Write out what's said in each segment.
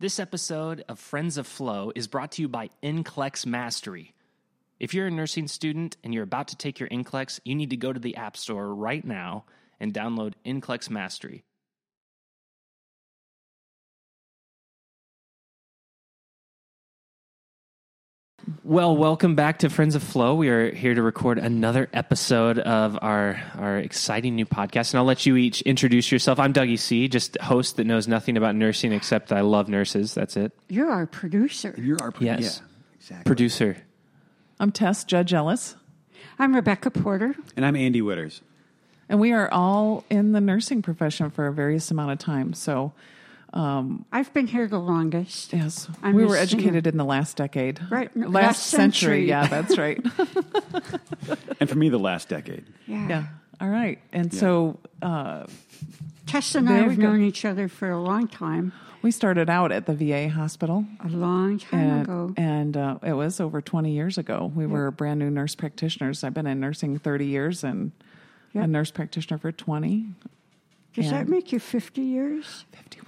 This episode of Friends of Flo is brought to you by NCLEX Mastery. If you're a nursing student and you're about to take your NCLEX, you need to go to the App Store right now and download NCLEX Mastery. Well, welcome back to Friends of Flo. We are here to record another episode of our our exciting new podcast, and I'll let you each introduce yourself. I'm Dougie C, just host that knows nothing about nursing except I love nurses. That's it. You're our producer. You're our Yes. Yeah, exactly. Producer. I'm Tess Judge Ellis, I'm Rebecca Porter. And I'm Andy Witters. and we are all in the nursing profession for a various amount of time. So, I've been here the longest. yes, I'm we a were singer. educated in the last decade, Right, no, Last, last century. century. Yeah, that's right. And for me, the last decade. Yeah. yeah. All right. And so uh, Tess and I we have known each other for a long time. we started out at the VA hospital. A long time And, ago. and uh, it was over 20 years ago. We were brand new nurse practitioners. I've been in nursing 30 years and Yep. a nurse practitioner for 20. Does that make you 50 years? 51.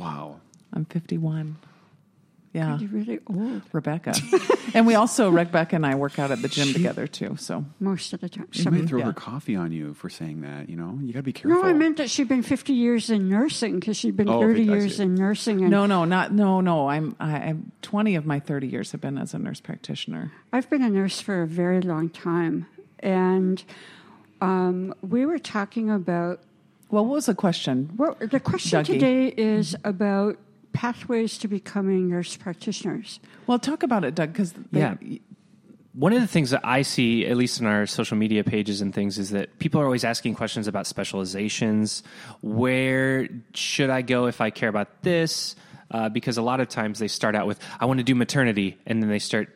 Wow. I'm 51. Yeah. You're really old Rebecca. and we also, Rebecca and I work out at the gym together too. So most of the time. She might throw yeah. her coffee on you for saying that, you know? You got to be careful. no, I meant that she'd been 50 years in nursing because she'd been Oh, 30 I years in nursing. And no, no, not, no, no. I'm, I, I'm 20 of my 30 years have been as a nurse practitioner. I've been a nurse for a very long time. And um, we were talking about Well, what was the question? Well, the question Dougie. today is about pathways to becoming nurse practitioners. Well, talk about it, Doug, because Yeah. One of the things that I see, at least in our social media pages and things, is that people are always asking questions about specializations. Where should I go if I care about this? Uh, because a lot of times they start out with, I want to do maternity, and then they start,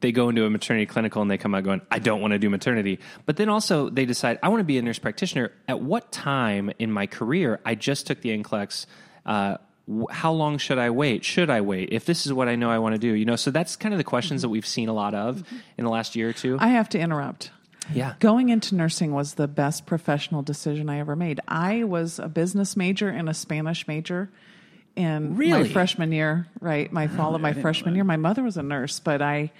they go into a maternity clinical and they come out going, I don't want to do maternity. But then also they decide, I want to be a nurse practitioner. At what time in my career, I just took the NCLEX, uh, how long should I wait? Should I wait? If this is what I know I want to do, you know, so that's kind of the questions that we've seen a lot of in the last year or two. I have to interrupt. yeah. Going into nursing was the best professional decision I ever made. I was a business major and a Spanish major in Really? my freshman year, right? My fall of my freshman year. My mother was a nurse, but I,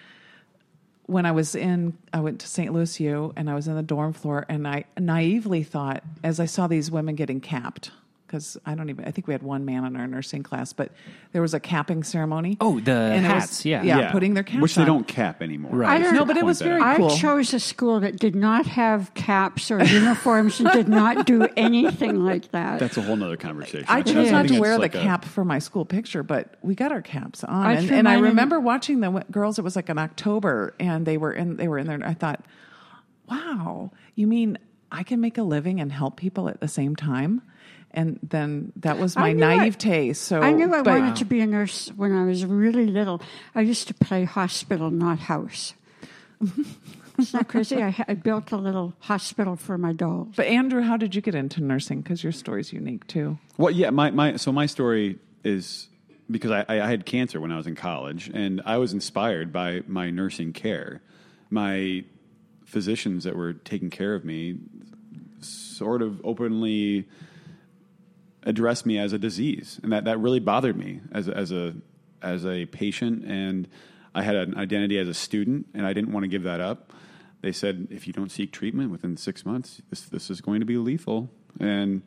when I was in, I went to St. Louis U and I was in the dorm floor and I naively thought, as I saw these women getting capped, because I don't even, I think we had one man in our nursing class, but there was a capping ceremony. Oh, the And it was- hats, yeah. Yeah, putting their caps Which they don't cap anymore. Right. I don't- No, but it was very out. cool. I chose a school that did not have caps or uniforms and did not do anything like that. That's a whole other conversation. I think chose not to wear that's the like a- cap for my school picture, but we got our caps on, I and, and I remember watching the w- girls. It was like in October, and they were in. They were in there. And I thought, "Wow, you mean I can make a living and help people at the same time?" And then that was my I knew I- naivete. So I knew I but- wanted to be a nurse when I was really little. I used to play hospital, not house. It's not crazy. I, I built a little hospital for my dolls. But Andrew, how did you get into nursing? Because your story's unique too. Well, yeah, my, my so my story is because I, I had cancer when I was in college, and I was inspired by my nursing care. My physicians that were taking care of me sort of openly addressed me as a disease, and that, that really bothered me as a, as a as a patient. And I had an identity as a student, and I didn't want to give that up. They said, if you don't seek treatment within six months, this this is going to be lethal. And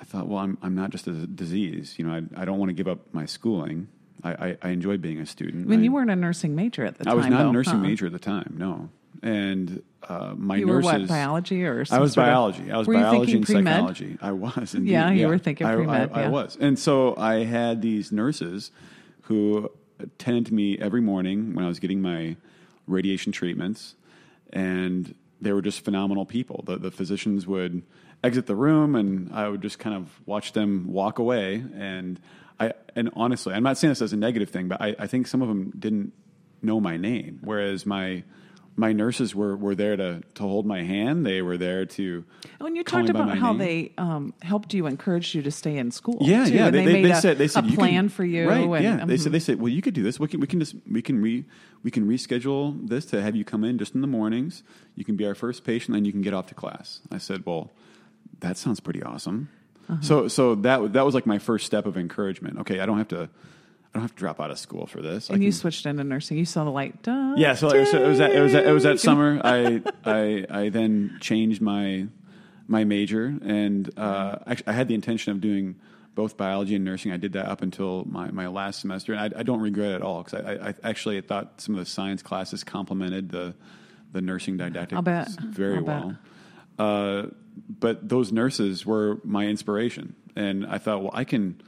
I thought, well, I'm I'm not just a disease. You know, I I don't want to give up my schooling. I I, I enjoy being a student. I mean, you weren't a nursing major at the time. I was not though, a nursing huh? major at the time. No, and uh, my You nurses. were what biology or I was sort of- biology. I was biology and pre-med? psychology. I was. Indeed. Yeah, you were thinking I- I- pre-med, I, yeah. was, and so I had these nurses who attended to me every morning when I was getting my radiation treatments, and they were just phenomenal people. The, the physicians would exit the room, and I would just kind of watch them walk away. And I, and honestly, I'm not saying this as a negative thing, but I, I think some of them didn't know my name, whereas my my nurses were, were there to, to hold my hand. They were there to. When you talked about how name. they um, helped you, encouraged you to stay in school. Yeah, too, yeah. and They, they, they, made they a, said they said a plan can, for you. Right? and, yeah. They mhm. said they said, well, you could do this. We can we can just we can re we can reschedule this to have you come in just in the mornings. You can be our first patient, then you can get off to class. I said, well, that sounds pretty awesome. Uh-huh. So so that that was like my first step of encouragement. Okay, I don't have to don't have to drop out of school for this. I And you switched into nursing. You saw the light. Duh. yeah, so, so it was that, it was that, it was that summer. I I I then changed my my major, and uh, actually, I had the intention of doing both biology and nursing. I did that up until my, my last semester, and I, I don't regret it at all because I, I, I actually thought some of the science classes complemented the the nursing didactic I'll bet. very I'll well. Uh, but those nurses were my inspiration, and I thought, well, I can.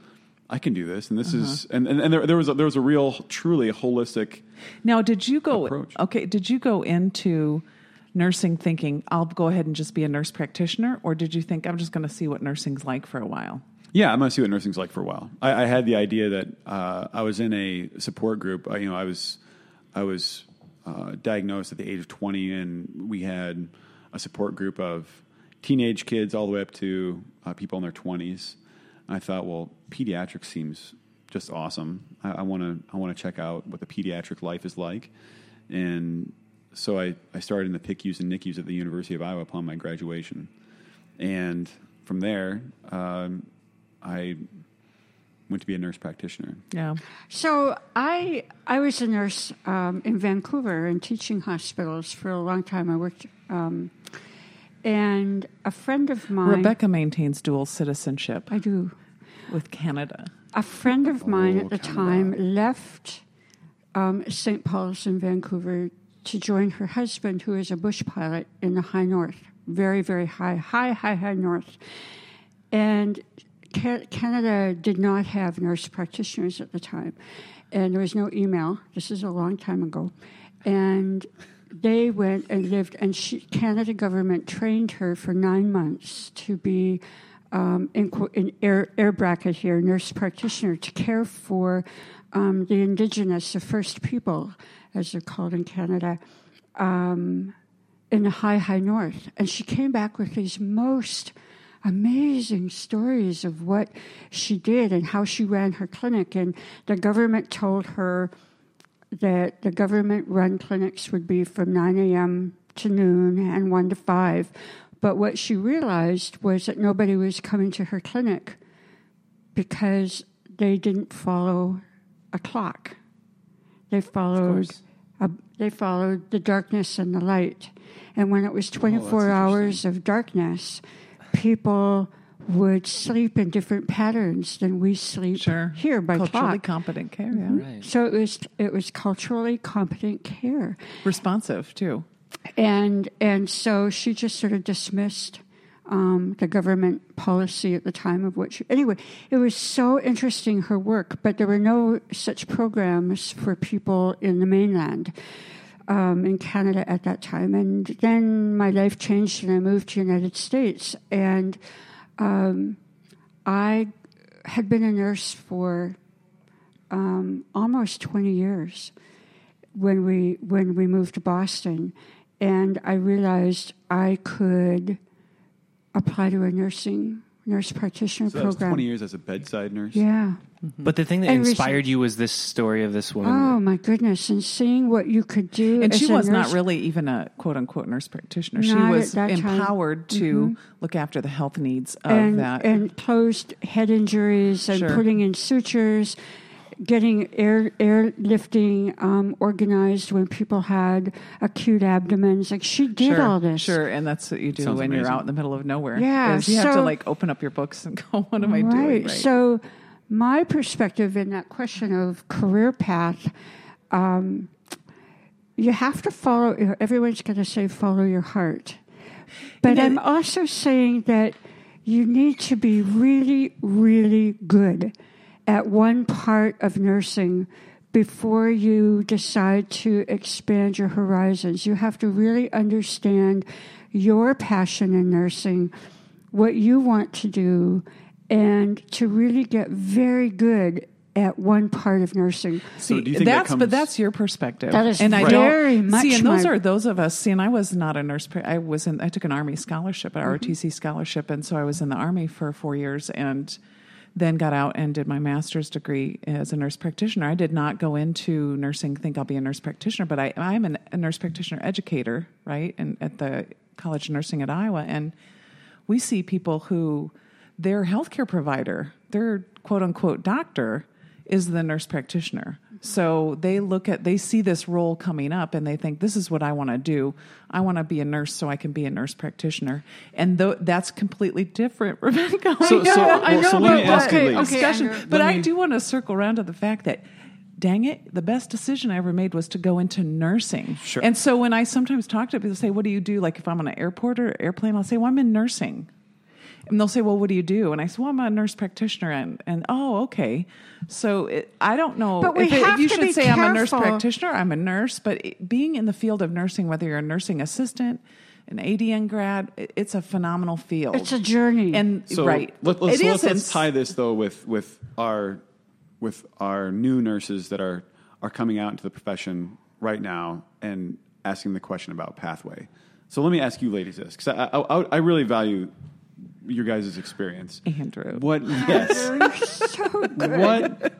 I can do this, and this is, Uh-huh. and, and, and there, there was a, there was a real, truly holistic Now, did you go? Approach. Okay, did you go into nursing thinking I'll go ahead and just be a nurse practitioner, or did you think I'm just going to see what nursing's like for a while? Yeah, I'm going to see what nursing's like for a while. I, I had the idea that uh, I was in a support group. Uh, you know, I was I was uh, diagnosed at the age of 20, and we had a support group of teenage kids all the way up to uh, people in their 20s. And I thought, well, pediatrics seems just awesome. I want to I want to check out what the pediatric life is like, and so I, I started in the PICUs and NICUs at the University of Iowa upon my graduation, and from there. Um, I went to be a nurse practitioner. Yeah. So I I was a nurse um, in Vancouver in teaching hospitals for a long time. I worked, um, and a friend of mine. Rebecca maintains dual citizenship I do. With Canada. A friend of mine Oh, at the Canada. time left um, St. Paul's in Vancouver to join her husband, who is a bush pilot in the high north, very, very high, high, high, high north. And Canada did not have nurse practitioners at the time, and there was no email. This is a long time ago. And they went and lived, and she, Canada government trained her for nine months to be um, in, in air, air bracket here, nurse practitioner, to care for um, the indigenous, the first people, as they're called in Canada, um, in the high, high north. And she came back with these most amazing stories of what she did and how she ran her clinic. And the government told her that the government run clinics would be from 9 a.m. to noon and 1 to 5. But what she realized was that nobody was coming to her clinic because they didn't follow a clock. They followed a, they followed the darkness and the light. And when it was 24 hours of darkness, people would sleep in different patterns than we sleep Sure. here by Culturally clock. competent care, yeah. Mm-hmm. Right. So it was it was culturally competent care, Responsive, too. And and so she just sort of dismissed um, the government policy at the time of which anyway it was so interesting her work, but there were no such programs for people in the mainland. Um, in Canada at that time, and then my life changed, and I moved to the United States, and um, I had been a nurse for um, almost 20 years when we when we moved to Boston, and I realized I could apply to a nursing nurse practitioner So that was program. 20 years as a bedside nurse. Yeah. But the thing that And recent- inspired you was this story of this woman. Oh my goodness! And seeing what you could do, And as she a was not really even a quote unquote nurse practitioner. She was at that time. Mm-hmm. empowered to look after the health needs of and, that. and closed head injuries and Sure. putting in sutures, getting air airlifting um, organized when people had acute abdomens. Like she did sure, all this. Sure, and that's what you do Sounds when you're out in the middle of nowhere. Yeah, is you have to so- like open up your books and go, "What am I doing?" right. Right. So, my perspective in that question of career path, um, you have to follow. Everyone's going to say follow your heart, but And then- I'm also saying that you need to be really, really good at one part of nursing before you decide to expand your horizons. You have to really understand your passion in nursing, what you want to do, and to really get very good at one part of nursing. So do you think that that's but that's your perspective. That is and I very don't, much see. And those my- are those of us. See, and I was not a nurse. I was in. I took an army scholarship, an Mm-hmm. ROTC scholarship, and so I was in the army for four years, and then got out and did my master's degree as a nurse practitioner. I did not go into nursing. Think I'll be a nurse practitioner, but I, I'm an, a nurse practitioner educator, right? And at the College of Nursing at Iowa, and we see people who their healthcare provider, their quote unquote doctor, is the nurse practitioner. So they look at, they see this role coming up and they think, this is what I want to do. I want to be a nurse so I can be a nurse practitioner. And th- that's completely different, Rebecca. So- I know, so- I know, so let me but ask you, okay, discussion. Okay, Andrew. but Let I me- do want to circle around to the fact that, dang it, the best decision I ever made was to go into nursing. Sure. And so when I sometimes talk to people, say, what do you do? Like if I'm on an airport or airplane, I'll say, well, I'm in nursing. And they'll say, "Well, what do you do?" And I say, "Well, I'm a nurse practitioner." And and oh, okay. So it, I don't know But we if, it- if you to should be say I'm a nurse practitioner. I'm a nurse, but it, being in the field of nursing, whether you're a nursing assistant, an ADN grad, it, it's a phenomenal field. It's a journey. and So right, Let, let's, It let's, let's tie this though with with our with our new nurses that are are coming out into the profession right now and asking the question about pathway. So let me ask you, ladies, this because I, I I really value your guys' experience. Andrew. What? Yes. what?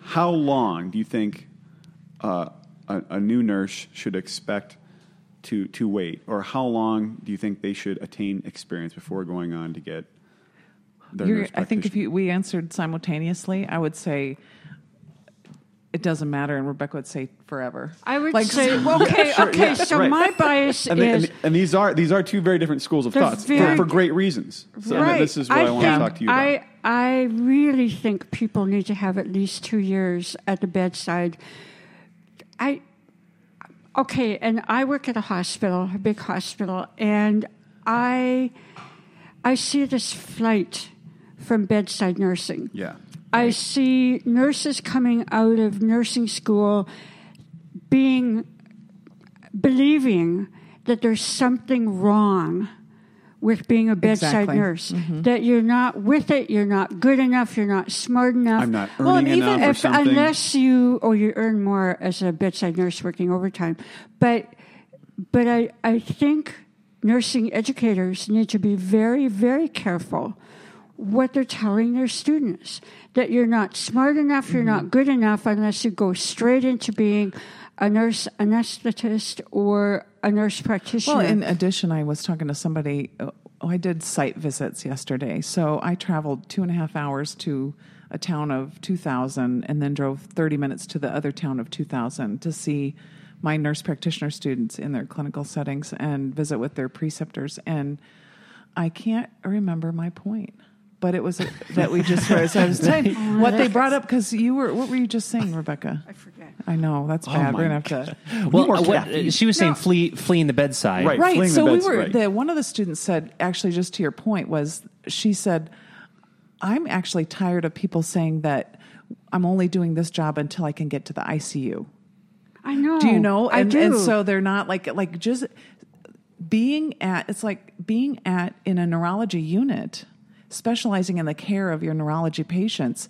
How long do you think uh, a, a new nurse should expect to to wait, or how long do you think they should attain experience before going on to get their nurse I think if you we answered simultaneously, I would say it doesn't matter, and Rebecca would say forever. I would Like, say, well, okay, Sure, okay. yeah, so right. my bias and, they- and, is and these are these are two very different schools of They're thoughts very- for, for great reasons. So right. this is what I, want to talk to you about. I I really think people need to have at least two years at the bedside. I okay, and I work at a hospital, a big hospital, and I I see this flight from bedside nursing. yeah. I see nurses coming out of nursing school being believing that there's something wrong with being a bedside Exactly. nurse. Mm-hmm. That you're not with it, you're not good enough, you're not smart enough. I'm not Well, earning even enough or if something. unless you or you earn more as a bedside nurse working overtime. But but I, I think nursing educators need to be very, very careful what they're telling their students. That you're not smart enough, you're Mm-hmm. not good enough unless you go straight into being a nurse anesthetist or a nurse practitioner. Well, in addition, I was talking to somebody. Oh, I did site visits yesterday. So I traveled two and a half hours to a town of 2,000 and then drove 30 minutes to the other town of 2,000 to see my nurse practitioner students in their clinical settings and visit with their preceptors. And I can't remember my point. But it was that we just as I was saying what they brought up because you were what were you just saying, Rebecca? I forget. I know that's bad. my We're gonna have to. Well, more uh, what, caffeine. she was saying No. flee fleeing the bedside. Right. right fleeing the so we were right. the one of the students said actually just to your point was she said i'm actually tired of people saying that i'm only doing this job until i can get to the icu I know. do you know Oh, I and, do. and so they're not like like just being at it's like being at in a neurology unit specializing in the care of your neurology patients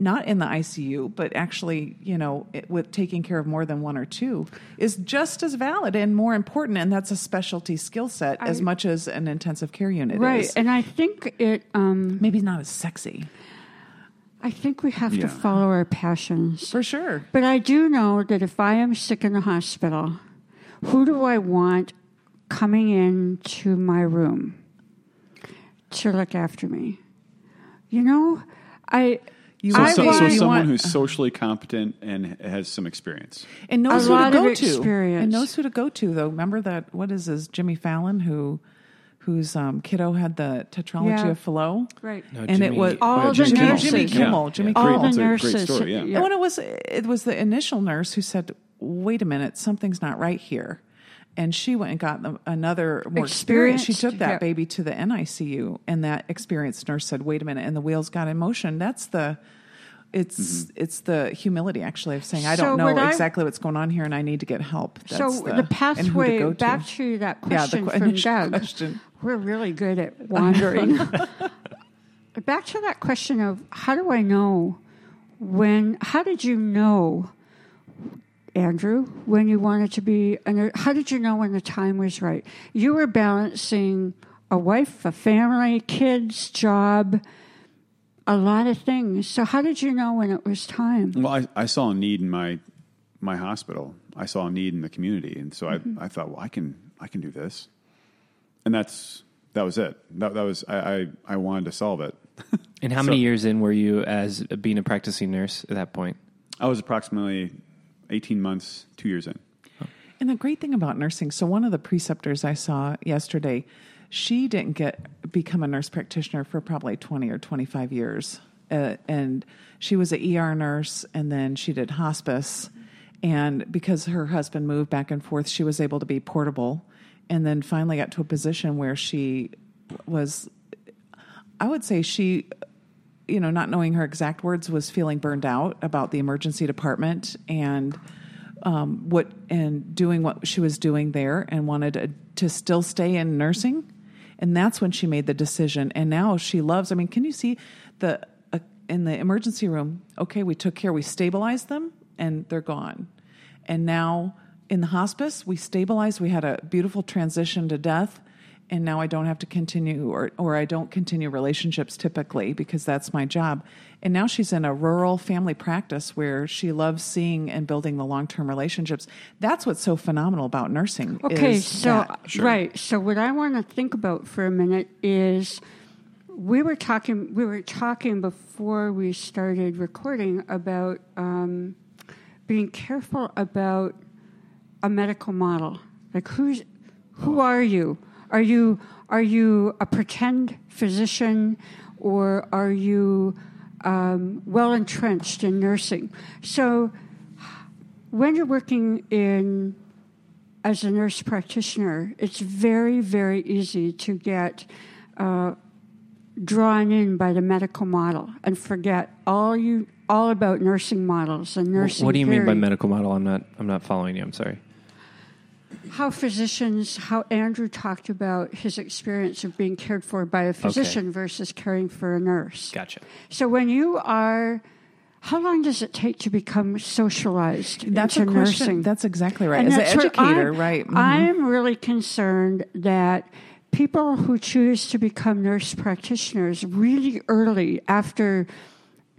not in the ICU, but actually, you know, it, with taking care of more than one or two, is just as valid and more important. And that's a specialty skill set as much as an intensive care unit right, is. and I think it. Um, Maybe not as sexy, I think we have Yeah. to follow our passions. for sure. But I do know that if I am sick in the hospital, who do I want coming into my room to look after me? You know, I You So, so, so someone want- who's socially competent and has some experience. and knows A who lot to of go to experience. and knows who to go to though remember that what is this jimmy fallon who whose um, kiddo had the tetralogy Yeah. of Fallot right. No, and it was All Yeah, the Jimmy Kimmel. nurses, Jimmy Yeah. Kimmel, Jimmy Yeah. all Kimmel. the It's great nurses. story, yeah. And when it was, it was the initial nurse who said, "Wait a minute, something's not right here," and she went and got another more experience. She took that yeah. baby to the NICU, and that experienced nurse said, "Wait a minute," and the wheels got in motion. That's the. It's Mm-hmm. it's the humility actually of saying I So don't know what I- exactly what's going on here and I need to get help. That's so the, the, who to pathway to. back to that Yeah, the question from Doug. question. We're really good at wandering. back to that question of how do I know when? How did you know, Andrew, when you wanted to be? a nur- How did you know when the time was right? You were balancing a wife, a family, kids, job, a lot of things. So how did you know when it was time? Well, I, I saw a need in my my hospital. I saw a need in the community, and so Mm-hmm. I, I thought, well, I can I can do this, and that's that was it. That, that was I, I, I wanted to solve it. And how many years in were you as being a practicing nurse at that point? I was approximately 18 months, two years in. And the great thing about nursing, so one of the preceptors I saw yesterday, she didn't get become a nurse practitioner for probably 20 or 25 years. Uh, and she was an ER nurse and then she did hospice. And because her husband moved back and forth, she was able to be portable. And then finally got to a position where she was, I would say she you know, not knowing her exact words, was feeling burned out about the emergency department and um, what and doing what she was doing there, and wanted to, to still stay in nursing. And that's when she made the decision. And now she loves. I mean, can you see the uh, in the emergency room? Okay, we took care, we stabilized them, and they're gone. And now in the hospice, we stabilized. We had a beautiful transition to death and now I don't have to continue or or I don't continue relationships typically because that's my job. And now she's in a rural family practice where she loves seeing and building the long-term relationships. That's what's so phenomenal about nursing. Okay, so that. Sure. right. So what I want to think about for a minute is we were talking we were talking before we started recording about um, being careful about a medical model. Like who's who are you? Are you are you a pretend physician, or are you um, well entrenched in nursing? So, when you're working in as a nurse practitioner, it's very very easy to get. Uh, drawn in by the medical model and forget all you all about nursing models and nursing. What do you mean by medical model? I'm not. I'm not following you. I'm sorry. How physicians, how Andrew talked about his experience of being cared for by a physician versus caring for a nurse. Gotcha. So when you are, how long does it take to become socialized That's into a nursing? That's exactly right. And As an educator, I'm- right? Mhm. I'm really concerned that people who choose to become nurse practitioners really early after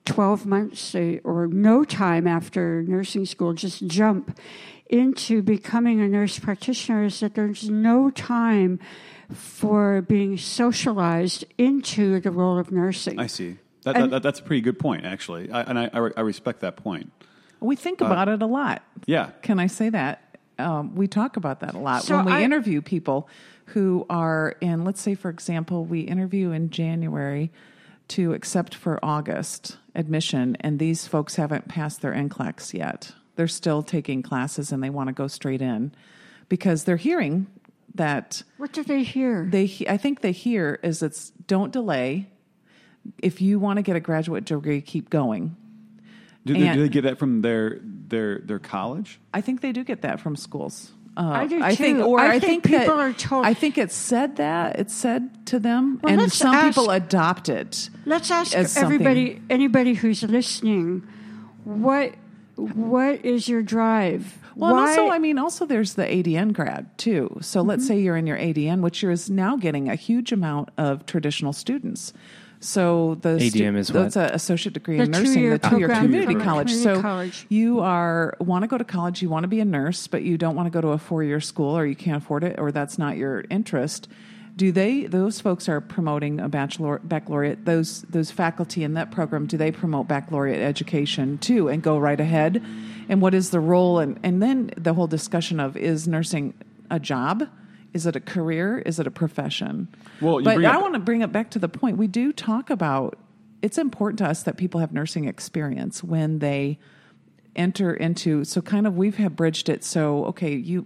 12 months or no time after nursing school just jump into becoming a nurse practitioner is that there's no time for being socialized into the role of nursing. I see. That, And- that, that's a pretty good point, actually. I, and I, I, I respect that point. we think about it a lot. Yeah. Can I say that? Um, we talk about that a lot So when we I- interview people who are in, let's say, for example, we interview in January to accept for August admission, and these folks haven't passed their NCLEX yet. They're still taking classes and they want to go straight in because they're hearing that what do they hear? they I think they hear is it's don't delay. If you want to get a graduate degree, keep going. Do, they, do they get that from their their their college? I think they do get that from schools. Uh, I do think, too. or I I, think think, that- people are told- I think it's said that it's said to them, Well, and some ask- people adopt it. Let's ask as something- everybody, anybody who's listening, what what is your drive? Well, and also, I mean, also there's the ADN grad too. So let's Mm-hmm. say you're in your ADN, which is now getting a huge amount of traditional students. So the ADN is that's what? an associate degree The in nursing, two-year the two-year program community from college. community so college. you are want to go to college, you want to be a nurse, but you don't want to go to a four-year school, or you can't afford it, or that's not your interest. Do they? Those folks are promoting a bachelor, baccalaureate. Those those faculty in that program do they promote baccalaureate education too, and go right ahead? And what is the role? And and then the whole discussion of is nursing a job? Is it a career? Is it a profession? Well, you but I up- want to bring it back to the point. We do talk about. It's important to us that people have nursing experience when they enter into. So kind of we've have bridged it. So okay, you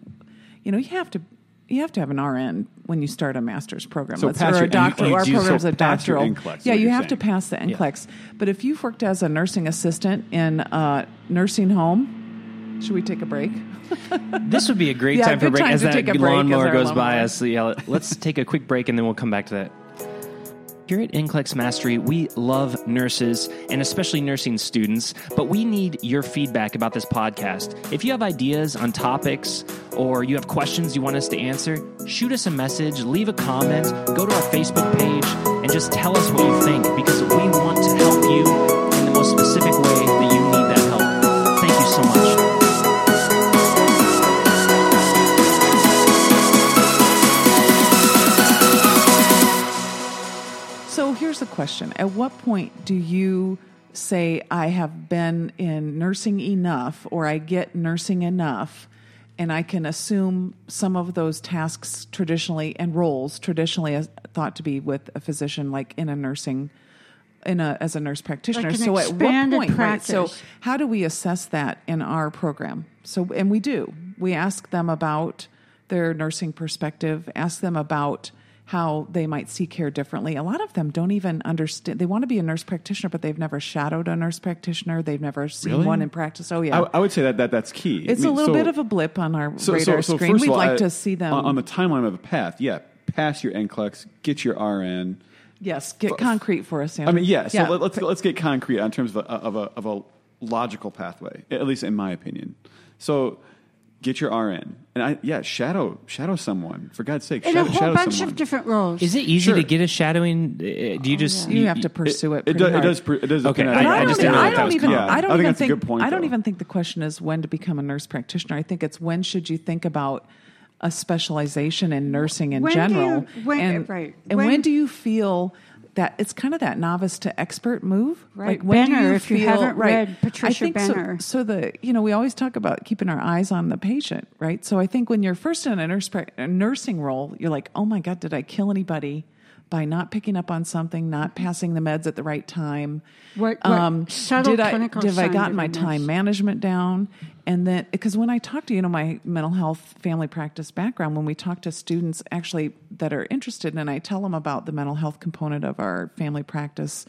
you know you have to you have to have an RN when you start a master's program. So pass or a your doctor. NCLEX. Our So program's a pass doctoral. NCLEX yeah, you have to pass the NCLEX. But if you've worked as a nursing assistant in a nursing home, should we take a break? This would be a great Yeah, time for a break time as to that take a lawnmower goes by us. Yeah, uh, let's take a quick break and then we'll come back to that. Here at NCLEX Mastery, we love nurses and especially nursing students, but we need your feedback about this podcast. If you have ideas on topics or you have questions you want us to answer, shoot us a message, leave a comment, go to our Facebook page, and just tell us what you think because we want to help you in the most specific way that you here's the question: At what point do you say I have been in nursing enough, or I get nursing enough? And I can assume some of those tasks traditionally and roles traditionally thought to be with a physician, like in a nursing in a as a nurse practitioner. Like so at what point? Right, so how do we assess that in our program? So and we do. We ask them about their nursing perspective, ask them about how they might see care differently. A lot of them don't even understand. They want to be a nurse practitioner, but they've never shadowed a nurse practitioner. They've never seen Really? one in practice. Oh yeah, I, I would say that, that that's key. it's I mean, a little so- bit of a blip on our so, radar so, so screen. We'd all, like I- to see them. on, the timeline of a path. Yeah, pass your NCLEX, get your RN. yes, get concrete for us. I mean, yeah. So Let, let's let's get concrete in terms of a, of a of a logical pathway, at least in my opinion. So get your RN, and I yeah shadow shadow someone for God's sake. in shadow, a whole shadow bunch someone. of different roles. Is it easy Sure. to get a shadowing? Uh, Do you just you have to pursue it. It, pretty does, it hard. does. pr- It does. Okay, depend I- on- I don't just even, didn't know I that that don't was even. coming. Yeah, I don't I think even that's a think. good point, I don't though. even think the question is when to become a nurse practitioner. I think it's when should you think about a specialization in nursing in When do general, you- when- and right. and when, When- do you feel that it's kind of that novice to expert move? Right. Like when Benner, you if you haven't right? read Patricia I think so- Benner. So, the you know we always talk about keeping our eyes on the patient, right? So I think when you're first in a nurse a nursing role, you're like, oh my god, did I kill anybody? By not picking up on something, not mm-hmm. passing the meds at the right time, What- what um, subtle did I clinical did I gotten my time management down? And then, because when I talk to, you know, my mental health family practice background, when we talk to students actually that are interested and I tell them about the mental health component of our family practice,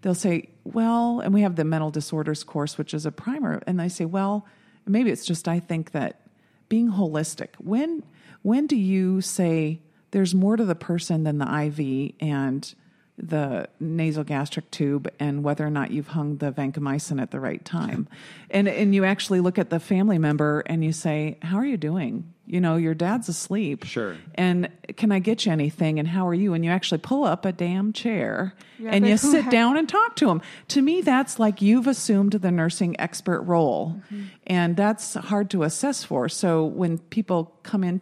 they'll say, well, and we have the mental disorders course, which is a primer. And they say, well, maybe it's just I think that being holistic, when, when do you say there's more to the person than the IV and the nasal gastric tube and whether or not you've hung the vancomycin at the right time. and and you actually look at the family member and you say, "How are you doing?" You know, your dad's asleep. Sure. And can I get you anything? And how are you? And you actually pull up a damn chair Yeah, and you sit ha- down and talk to him. To me, that's like you've assumed the nursing expert role. Mm-hmm. And that's hard to assess for. So when people come in,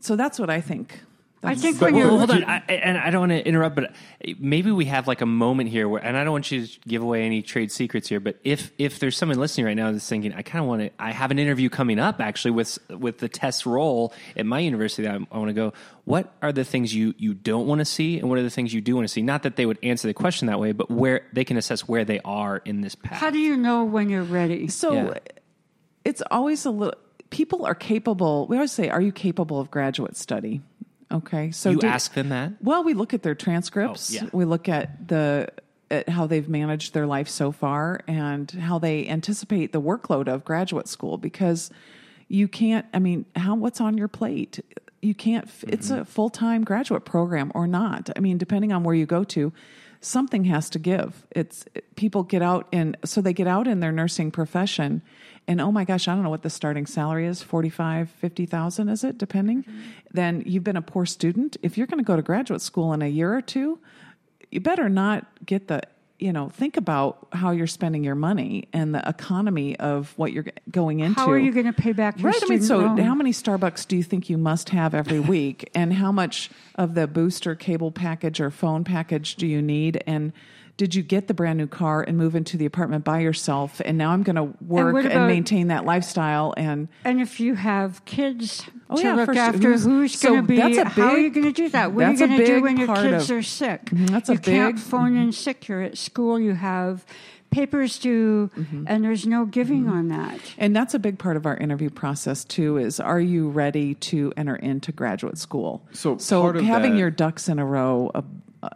so that's what I think. I think But when well, you're Well, hold on, I, and I don't want to interrupt, but uh, maybe we have like a moment here where, and I don't want you to give away any trade secrets here, but if if there's someone listening right now that's thinking, I kind of want to, I have an interview coming up actually with with the test role at my university that I, I want to go. What are the things you you don't want to see, and what are the things you do want to see? Not that they would answer the question that way, but where they can assess where they are in this path. how do you know when you're ready? So Yeah. it's always a little. People are capable. We always say, "Are you capable of graduate study?" Okay, so you did- ask them that? Well, we look at their transcripts. Oh, yeah. We look at the at how they've managed their life so far and how they anticipate the workload of graduate school because you can't I mean, how what's on your plate? You can't it's Mm-hmm. a full-time graduate program or not. I mean, depending on where you go to, something has to give. It's people get out in so they get out in their nursing profession and oh my gosh, I don't know what the starting salary is, 45, 50,000 is it depending? Then you've been a poor student. If you're going to go to graduate school in a year or two, you better not get the you know think about how you're spending your money and the economy of what you're going into How are you going to pay back your Right. I mean, so loan? how many Starbucks do you think you must have every week, and how much of the booster cable package or phone package do you need? And did you get the brand new car and move into the apartment by yourself? And now I'm going to work and, about- maintain that lifestyle. And And if you have kids Oh, to yeah, look after, Who's- who's, so going to be? that's a how are you big- going to do that? What are you going to do when your kids of- are sick? Mhm, that's a you can't phone in sick. You're at school. You have papers due, Mm-hmm. and there's no giving on that. And that's a big part of our interview process too. Is are you ready to enter into graduate school? So so part of having that- your ducks in a row, uh,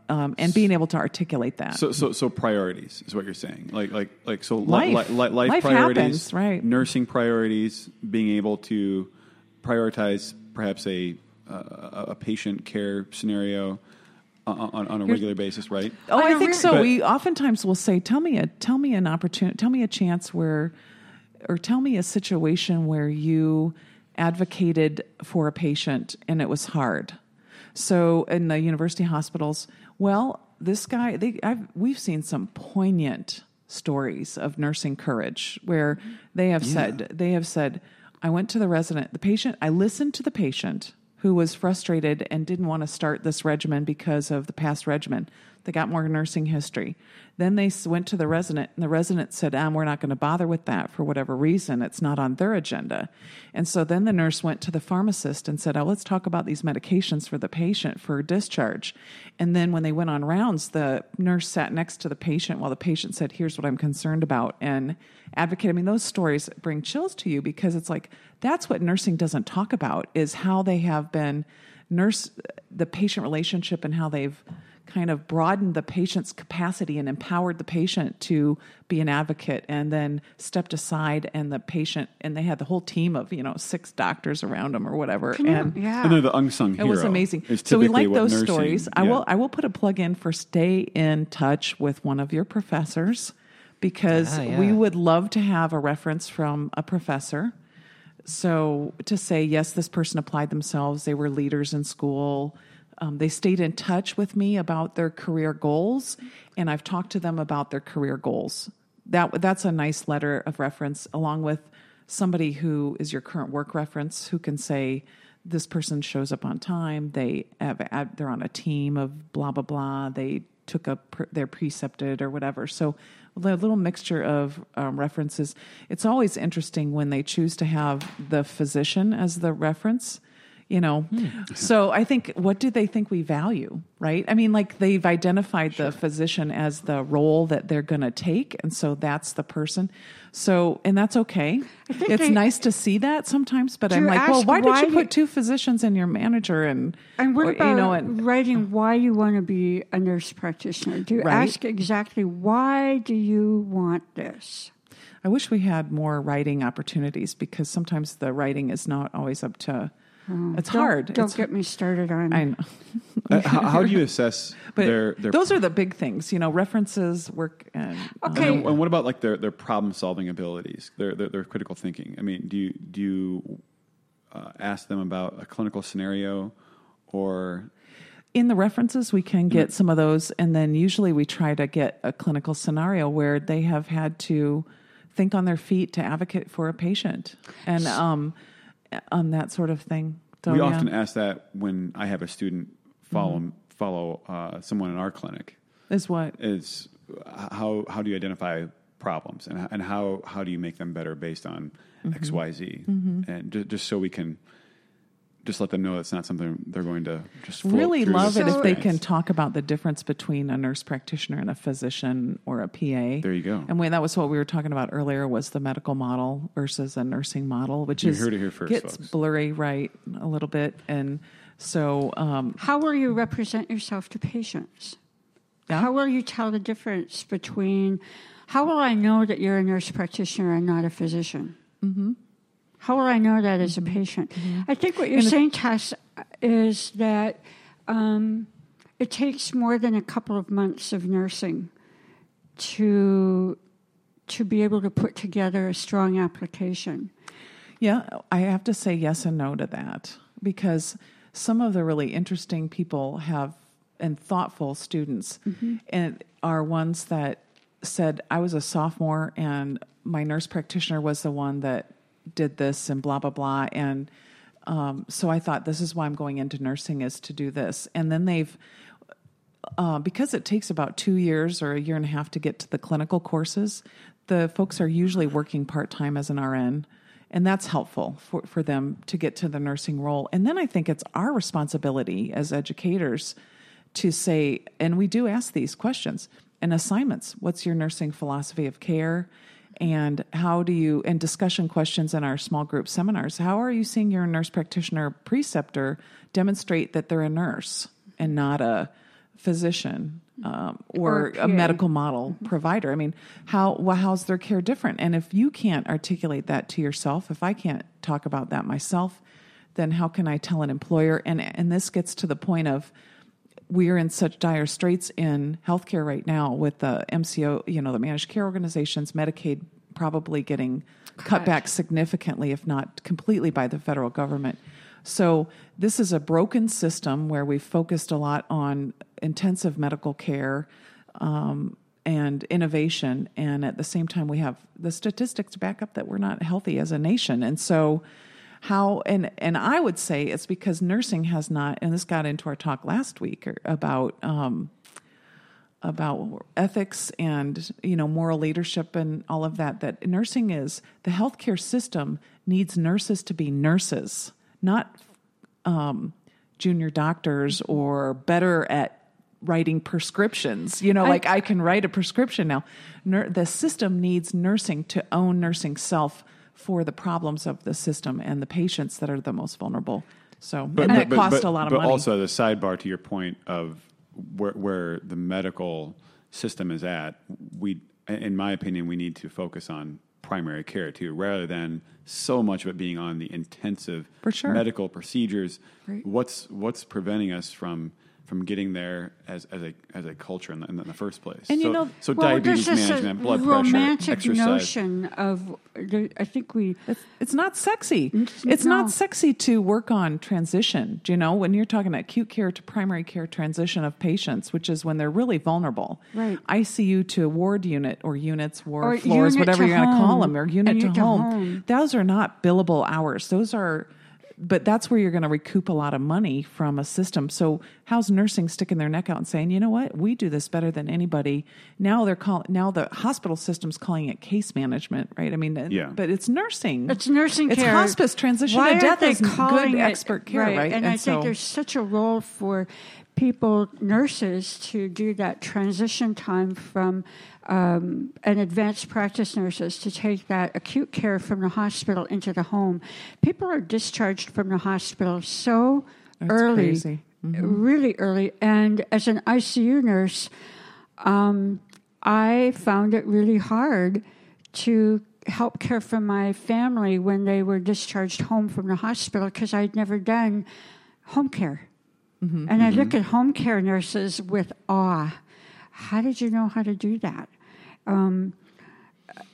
um, and being able to articulate that. So, so, so priorities is what you're saying. Like, like, like, so Life. li- li- life, Life priorities, happens, right. Nursing priorities, being able to prioritize perhaps a uh, a patient care scenario on, on, on a regular basis, right? Oh, I, I a think re- so. But- we oftentimes will say, "Tell me a tell me an opportunity, tell me a chance where, or tell me a situation where you advocated for a patient and it was hard." So in the university hospitals, well, this guy, they, I've, we've seen some poignant stories of nursing courage where they have said they have said, "I went to the resident, the patient, I listened to the patient." Who was frustrated and didn't want to start this regimen because of the past regimen. They got more nursing history. Then they went to the resident, and the resident said, um, We're not going to bother with that for whatever reason. It's not on their agenda. And so then the nurse went to the pharmacist and said, Oh, let's talk about these medications for the patient for discharge. And then when they went on rounds, the nurse sat next to the patient while the patient said, Here's what I'm concerned about. And advocate. I mean, those stories bring chills to you because it's like that's what nursing doesn't talk about is how they have been nurse the patient relationship and how they've kind of broadened the patient's capacity and empowered the patient to be an advocate and then stepped aside and the patient and they had the whole team of you know six doctors around them or whatever Can you- and yeah. And they're the unsung it was amazing. So we like those nursing- stories. I will I will put a plug in for stay in touch with one of your professors because Ah, yeah. we would love to have a reference from a professor. So to say yes, this person applied themselves. They were leaders in school. Um, they stayed in touch with me about their career goals, and I've talked to them about their career goals. That that's a nice letter of reference, along with somebody who is your current work reference, who can say this person shows up on time. They have they're on a team of blah blah blah. They took a they're precepted or whatever. So a little mixture of um, references. It's always interesting when they choose to have the physician as the reference. You know, hmm. so I think what do they think we value, right? I mean, like they've identified the physician as the role that they're going to take, and so that's the person. So, and that's okay. think It's they- nice to see that sometimes, but I'm like, well, ask why did you put two physicians in your manager and And what or, about you know and writing oh. why you want to be a nurse practitioner? Do you Right. ask exactly why do you want this? I wish we had more writing opportunities because sometimes the writing is not always up to. It's Oh, Don't- hard. Don't It's- get me started on. I know, Uh, how, how do you assess but their their those are the big things. You know, references, work, and um, Okay. And, and what about like their, their problem solving abilities, their, their their critical thinking? I mean, do you do you uh, ask them about a clinical scenario, or in the references we can get some of those, and then usually we try to get a clinical scenario where they have had to think on their feet to advocate for a patient, and um, on that sort of thing. So, we yeah. often ask that when I have a student follow follow uh, someone in our clinic is what is how how do you identify problems and and how how do you make them better based on Mm-hmm. X Y Z and just, just so we can just let them know it's not something they're going to just really love it if they can talk about the difference between a nurse practitioner and a physician or a PA. There you go. And when that was what we were talking about earlier was the medical model versus a nursing model, which You is heard it here first, gets folks. blurry, right, a little bit, and so um, How will you represent yourself to patients? Yeah. How will you tell the difference between? How will I know that you're a nurse practitioner and not a physician? Mm-hmm. How will I know that as a mm-hmm. patient? Mm-hmm. I think what you're And saying, Tess, is that um, it takes more than a couple of months of nursing to to be able to put together a strong application. Yeah, I have to say yes and no to that because some of the really interesting people have and thoughtful students mm-hmm. and are ones that said I was a sophomore and my nurse practitioner was the one that did this and blah blah blah and um, so I thought this is why I'm going into nursing is to do this and then they've uh, because it takes about two years or a year and a half to get to the clinical courses, the folks are usually working part time as an RN. And that's helpful for, for them to get to the nursing role. And then I think it's our responsibility as educators to say, and we do ask these questions and assignments what's your nursing philosophy of care? And how do you, and discussion questions in our small group seminars, how are you seeing your nurse practitioner preceptor demonstrate that they're a nurse and not a physician um, or, Or a medical model provider. I mean, how well, how's their care different? And if you can't articulate that to yourself, if I can't talk about that myself, then how can I tell an employer? And and this gets to the point of we are in such dire straits in healthcare right now with the MCO, you know, the managed care organizations, Medicaid probably getting cut back significantly, if not completely, by the federal government. So this is a broken system where we've focused a lot on intensive medical care um, and innovation, and at the same time, we have the statistics to back up that we're not healthy as a nation. And so, how and and I would say it's because nursing has not, and this got into our talk last week about. Um, about ethics and you know moral leadership and all of that that nursing is the healthcare system needs nurses to be nurses not um, junior doctors or better at writing prescriptions you know I- like i can write a prescription now Nur- the system needs nursing to own nursing self for the problems of the system and the patients that are the most vulnerable so and that costs a lot of but money But also the sidebar to your point of where, where the medical system is at, we, in my opinion, we need to focus on primary care too, rather than so much of it being on the intensive sure. medical procedures. Right. What's what's preventing us from from getting there as, as a as a culture in the, in the first place? And you so, know- so Well, diabetes there's this, management, blood pressure, romantic exercise. notion of. I think we. It's, it's not sexy. It's- It's no. not sexy to work on transition. Do you know when you're talking acute care to primary care transition of patients, which is when they're really vulnerable, Right. ICU to ward unit or units, ward Or floors, unit whatever you're going to call them, or unit And to, unit to home. home. Those are not billable hours. Those are. But that's where you're going to recoup a lot of money from a system. So how's nursing sticking their neck out and saying, you know what, we do this better than anybody? Now they're call now the hospital system's calling it case management, right? I mean, Yeah. but it's nursing. It's nursing It's care. hospice transition Why to aren't death they is good it- expert care, right? And, And I so- think there's such a role for people, nurses, to do that transition time from um, an advanced practice nurses to take that acute care from the hospital into the home. People are discharged from the hospital so That's early. Mm-hmm. really early. And as an ICU nurse, um, I found it really hard to help care for my family when they were discharged home from the hospital because I'd never done home care. Mm-hmm. And I look at home care nurses with awe. How did you know how to do that? Um,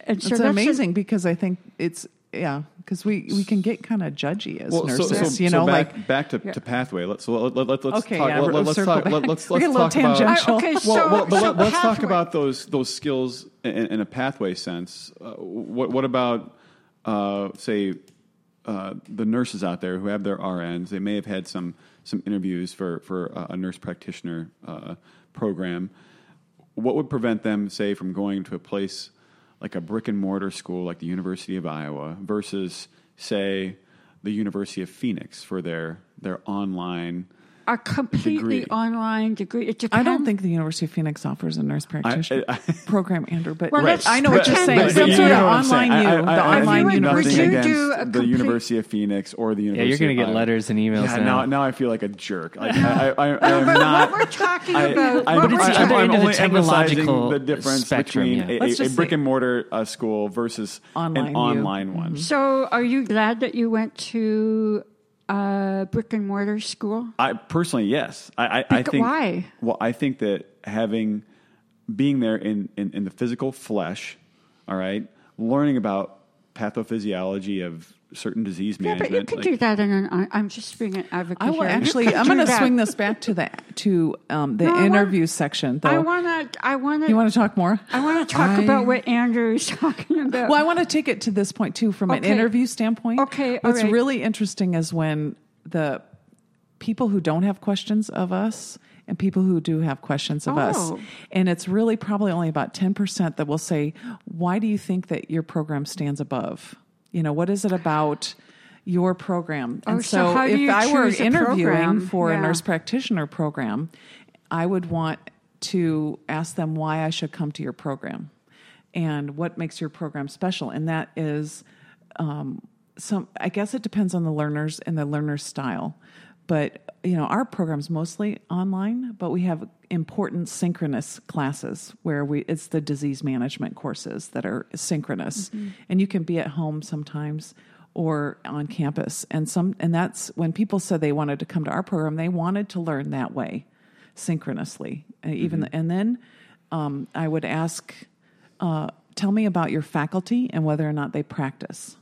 and so it's that's a- amazing because I think it's yeah because we we can get kind of judgy as Well, nurses, so, so, you so know, back, like back to, to pathway. Let's so let, let, let, let's Okay, talk. yeah, let, we'll us talk. back. Let, us We get let's talk about. tangential. I- okay, well, so- well, but so let, us talk about those those skills in, in a pathway sense. Uh, what what about uh, say uh, the nurses out there who have their RNs? They may have had some some interviews for for a, nurse practitioner uh, program. What would prevent them, say, from going to a place like a brick and mortar school like the University of Iowa versus, say, the University of Phoenix for their their online? A completely degree. online degree. It I don't think the University of Phoenix offers a nurse practitioner I- program, Andrew. But Well, let's I know what you're saying. Some sort of know what I'm online I- you, the I- I online have Would you university. against do a the University of Phoenix or the University? Yeah, you're going to get Iowa. letters and emails Yeah, now. now, now I feel like a jerk. Like, I, I, I, I am but not. what we're talking about, I'm, But it's we're the other I'm end of the only emphasizing technological the difference spectrum, between yeah. a, a, brick and mortar uh, school versus Online an online one. So, are you glad that you went to a brick and mortar school? I personally, yes. I, I, I think why? Well, I think that having being there in, in, in the physical flesh, all right, learning about pathophysiology of certain disease Yeah, but you could like- do that in an. I'm just being an advocate. I will here. Actually. I'm going to swing this back to the to um, the No, I want- interview section. Though I want to. I want to. you want to talk more. I want to talk I- about what Andrew Andrew's talking about. Well, I want to take it to this point too, from an interview standpoint. Okay, what's right. really interesting is when the people who don't have questions of us and people who do have questions of us, Oh. and it's really probably only about ten percent that will say, "Why do you think that your program stands above? You know, what is it about?" Your program, Oh, and so so, how do if you I were interviewing for Yeah. a nurse practitioner program, I would want to ask them why I should come to your program and what makes your program special. And that is um, some, I guess it depends on the learners and the learner's style. But, you know, our program's mostly online, but we have important synchronous classes where we, it's the disease management courses that are synchronous. And you can be at home sometimes or on campus. And some, and that's when people said they wanted to come to our program, they wanted to learn that way synchronously. Uh, even and then um, I would ask, uh, tell me about your faculty and whether or not they practice,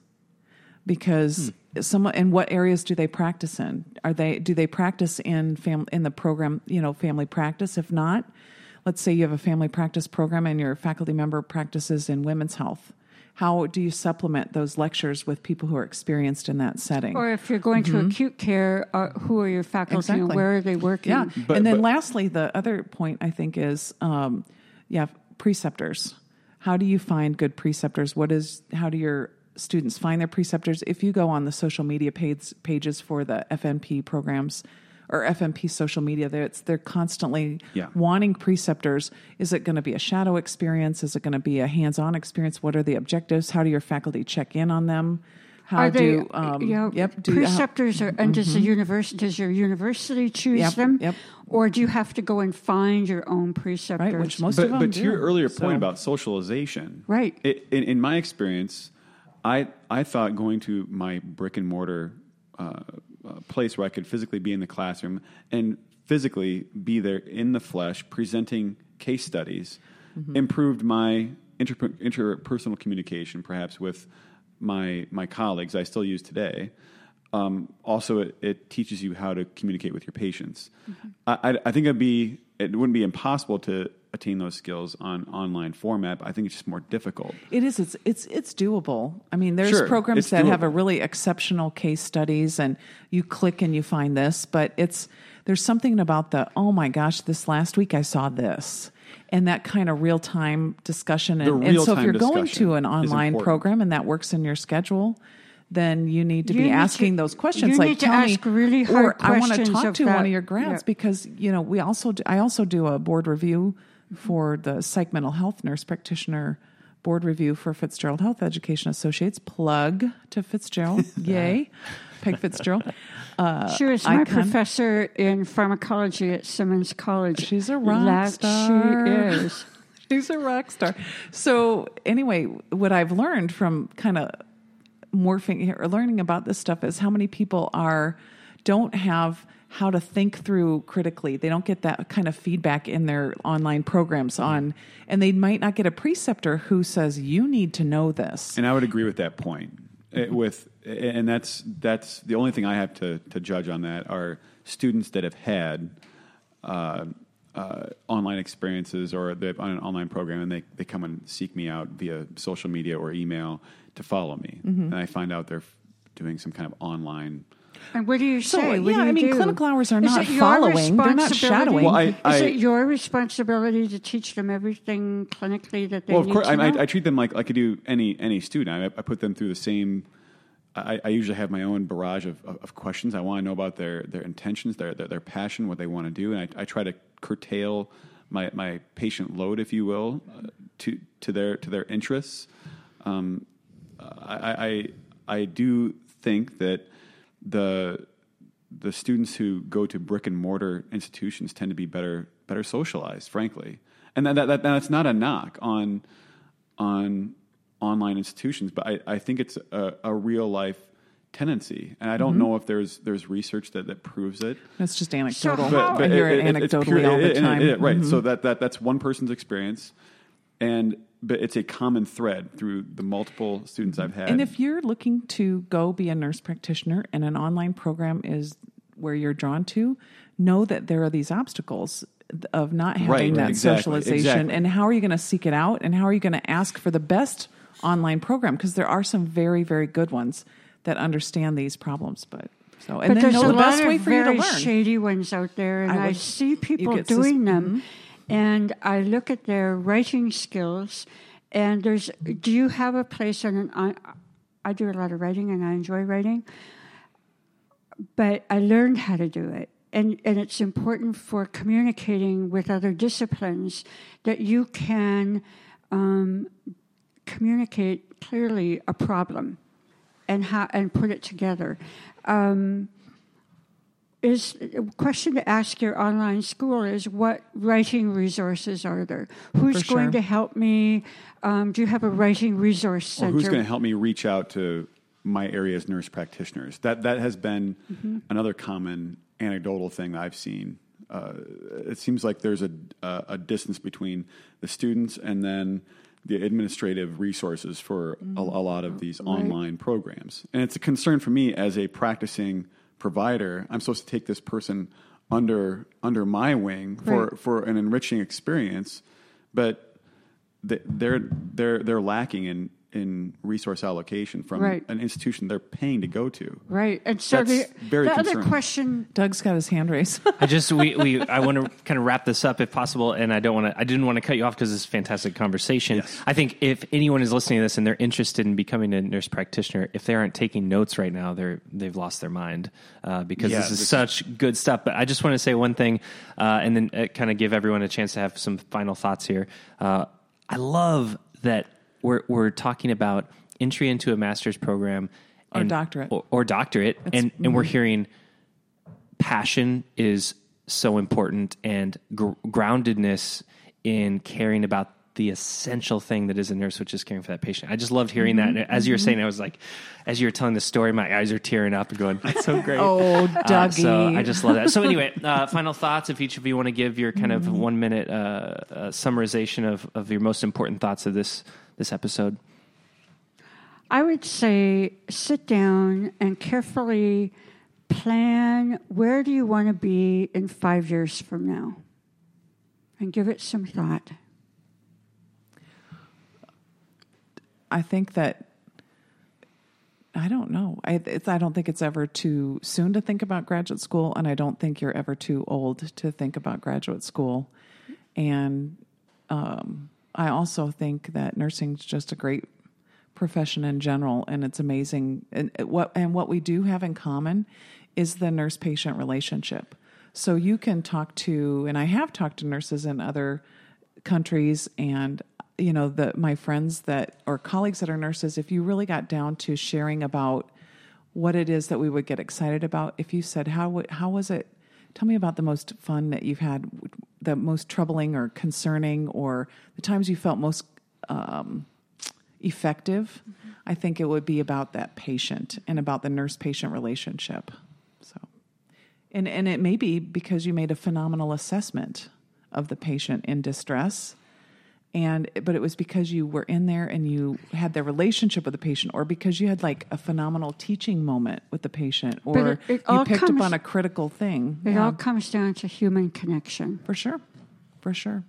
because some and what areas do they practice in? Are they do they practice in fam in the program? You know, family practice. If not, let's say you have a family practice program and your faculty member practices in women's health. how do you supplement those lectures with people who are experienced in that setting? Or if you're going to acute care, uh, who are your faculty and Exactly. where are they working? Yeah. But- and then but- lastly, the other point I think is, um, yeah, preceptors. How do you find good preceptors? What is, how do your students find their preceptors? If you go on the social media page, pages for the FNP programs or FNP social media, they're, it's, they're constantly Yeah. wanting preceptors. Is it going to be a shadow experience? Is it going to be a hands-on experience? What are the objectives? How do your faculty check in on them? How Are they, do, um, yeah, yep, do, uh, preceptors are, and does the university, does your university choose Yep, them? yep. Or do you have to go and find your own preceptors? right, which most but, of them but to your earlier point So- about socialization, Right. It, in, in my experience, I I thought going to my brick and mortar uh, uh, place where I could physically be in the classroom and physically be there in the flesh, presenting case studies, Mm-hmm. improved my inter, interpersonal communication, perhaps with my my colleagues. I still use today. Um, also, it, it teaches you how to communicate with your patients. I, I, I think it'd be it wouldn't be impossible to attain those skills on online format. But I think it's just more difficult. It is. It's it's it's doable. I mean, there's Sure, programs it's that have a really exceptional case studies, and you click and you find this. But it's there's something about the oh my gosh, this last week I saw this, and that kind of real time discussion. And, and so if you're going to an online program and that works in your schedule. Then you need to You be need to- asking those questions. you like, need to tell ask me, really hard or I want to talk of to one of your grads Yeah. because you know we also do, I also do a board review for the psych mental health nurse practitioner board review for Fitzgerald Health Education Associates. Plug to Fitzgerald, yay, Peg Fitzgerald. Uh, She was my icon. professor in pharmacology at Simmons College. She's a rock That star. She is. She's a rock star. So anyway, what I've learned from kind of morphing or learning about this stuff is how many people are don't have how to think through critically. They don't get that kind of feedback in their online programs on and they might not get a preceptor who says you need to know this. And I would agree with that point. It- with and that's that's the only thing I have to to judge on that are students that have had uh, uh, online experiences or they're on an online program and they, they come and seek me out via social media or email to follow me, and I find out they're doing some kind of online. And what do you So, say? What yeah, do you I mean, do? clinical hours are Is not it your following. They're not responsibility- shadowing. Well, I- Is it your responsibility to teach them everything clinically that they need to know? Well, of course, to I, I. I treat them like like I do any any student. I, I put them through the same. I, I usually have my own barrage of, of, of questions. I want to know about their their intentions, their their, their passion, what they want to do, and I, I try to curtail my my patient load, if you will, uh, to to their to their interests. Um, I, I I do think that the the students who go to brick and mortar institutions tend to be better better socialized, frankly, and that, that, that that's not a knock on on online institutions, but I, I think it's a, a real life tendency, and I don't know if there's there's research that, that proves it. It's just anecdotal. how- I hear it, it's anecdotally pure- all the it- it- time. it- right. Mhm. So that, that that's one person's experience, and but it's a common thread through the multiple students I've had. And if you're looking to go be a nurse practitioner and an online program is where you're drawn to, know that there are these obstacles of not having Right, that exactly, socialization. exactly. And how are you going to seek it out? And how are you going to ask for the best online program? Because there are some very, very good ones that understand these problems. But so, and but then there's know a the lot best of way for you to very learn. shady ones out there, and I I, see people doing sus- mm-hmm. And I look at their writing skills. And there's, do you have a place? And I, I do a lot of writing, and I enjoy writing, but I learned how to do it. And, and it's important for communicating with other disciplines that you can um, communicate clearly a problem and how and put it together. Um, is a question to ask your online school is what writing resources are there? Who's For going to help me? Um, do you have a writing resource or who's going to help me reach out to my area's nurse practitioners? That that has been Mm-hmm. another common anecdotal thing that I've seen. Uh, it seems like there's a, a a distance between the students and then the administrative resources for a, a lot of these online programs, and it's a concern for me as a practicing provider. I'm supposed to take this person under under my wing for Right. for an enriching experience, but they're they're they're lacking in in resource allocation from Right. an institution they're paying to go to. Right. And so That's the, very the other question Doug's got his hand raised. I just we, we I want to kind of wrap this up if possible, and I don't want to. I didn't want to cut you off because it's a fantastic conversation. Yes. I think if anyone is listening to this and they're interested in becoming a nurse practitioner, if they aren't taking notes right now, they're they've lost their mind uh, because Yeah, this is such good stuff. But I just want to say one thing, uh, and then uh, kind of give everyone a chance to have some final thoughts here. Uh, I love that we're we're talking about entry into a master's program Or doctorate. or, or doctorate, and and we're hearing passion is so important and gr- groundedness in caring about the essential thing that is a nurse, which is caring for that patient. I just loved hearing that. And as you were saying, I was like, as you were telling the story, my eyes are tearing up and going, that's so great. oh, Uh, Dougie. so I just love that. So anyway, uh, final thoughts. If each of you want to give your kind of one minute uh, uh, summarization of, of your most important thoughts of this this episode. I would say sit down and carefully plan where do you want to be in five years from now and give it some thought. I think that I don't know. I it's, I don't think it's ever too soon to think about graduate school, and I don't think you're ever too old to think about graduate school. And um, I also think that nursing is just a great profession in general, and it's amazing. And what and what we do have in common is the nurse patient relationship. So you can talk to, and I have talked to nurses in other countries, and you know the my friends that or colleagues that are nurses. If you really got down to sharing about what it is that we would get excited about, if you said how how was it Tell me about the most fun that you've had, the most troubling or concerning, or the times you felt most um, effective. I think it would be about that patient and about the nurse patient relationship. So, and and it may be because you made a phenomenal assessment of the patient in distress. And but it was because you were in there and you had the relationship with the patient, or because you had like a phenomenal teaching moment with the patient, or it- it you picked comes- up on a critical thing. It Yeah, all comes down to human connection. for sure, for sure.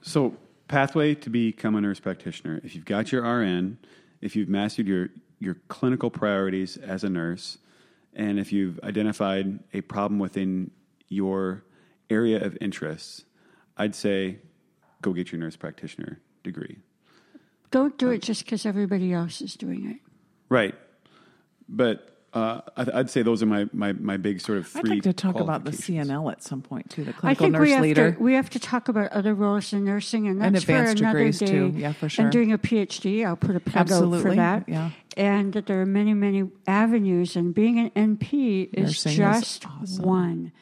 So, pathway to become a nurse practitioner. If you've got your RN, if you've mastered your, your clinical priorities as a nurse, and if you've identified a problem within your area of interest, I'd say go get your nurse practitioner degree. Don't do it just because everybody else is doing it. Right. But uh, I'd, I'd say those are my, my, my big sort of I'd three like to talk about the qualifications. CNL at some point too, the I clinical think nurse we have leader. to we have to talk about other roles in nursing, and And that's advanced for another degrees, day. too. Yeah, for sure. And doing a PhD, I'll put a plug out Absolutely, for that. yeah. And that there are many, many avenues, and being an NP is Nursing is just awesome. one.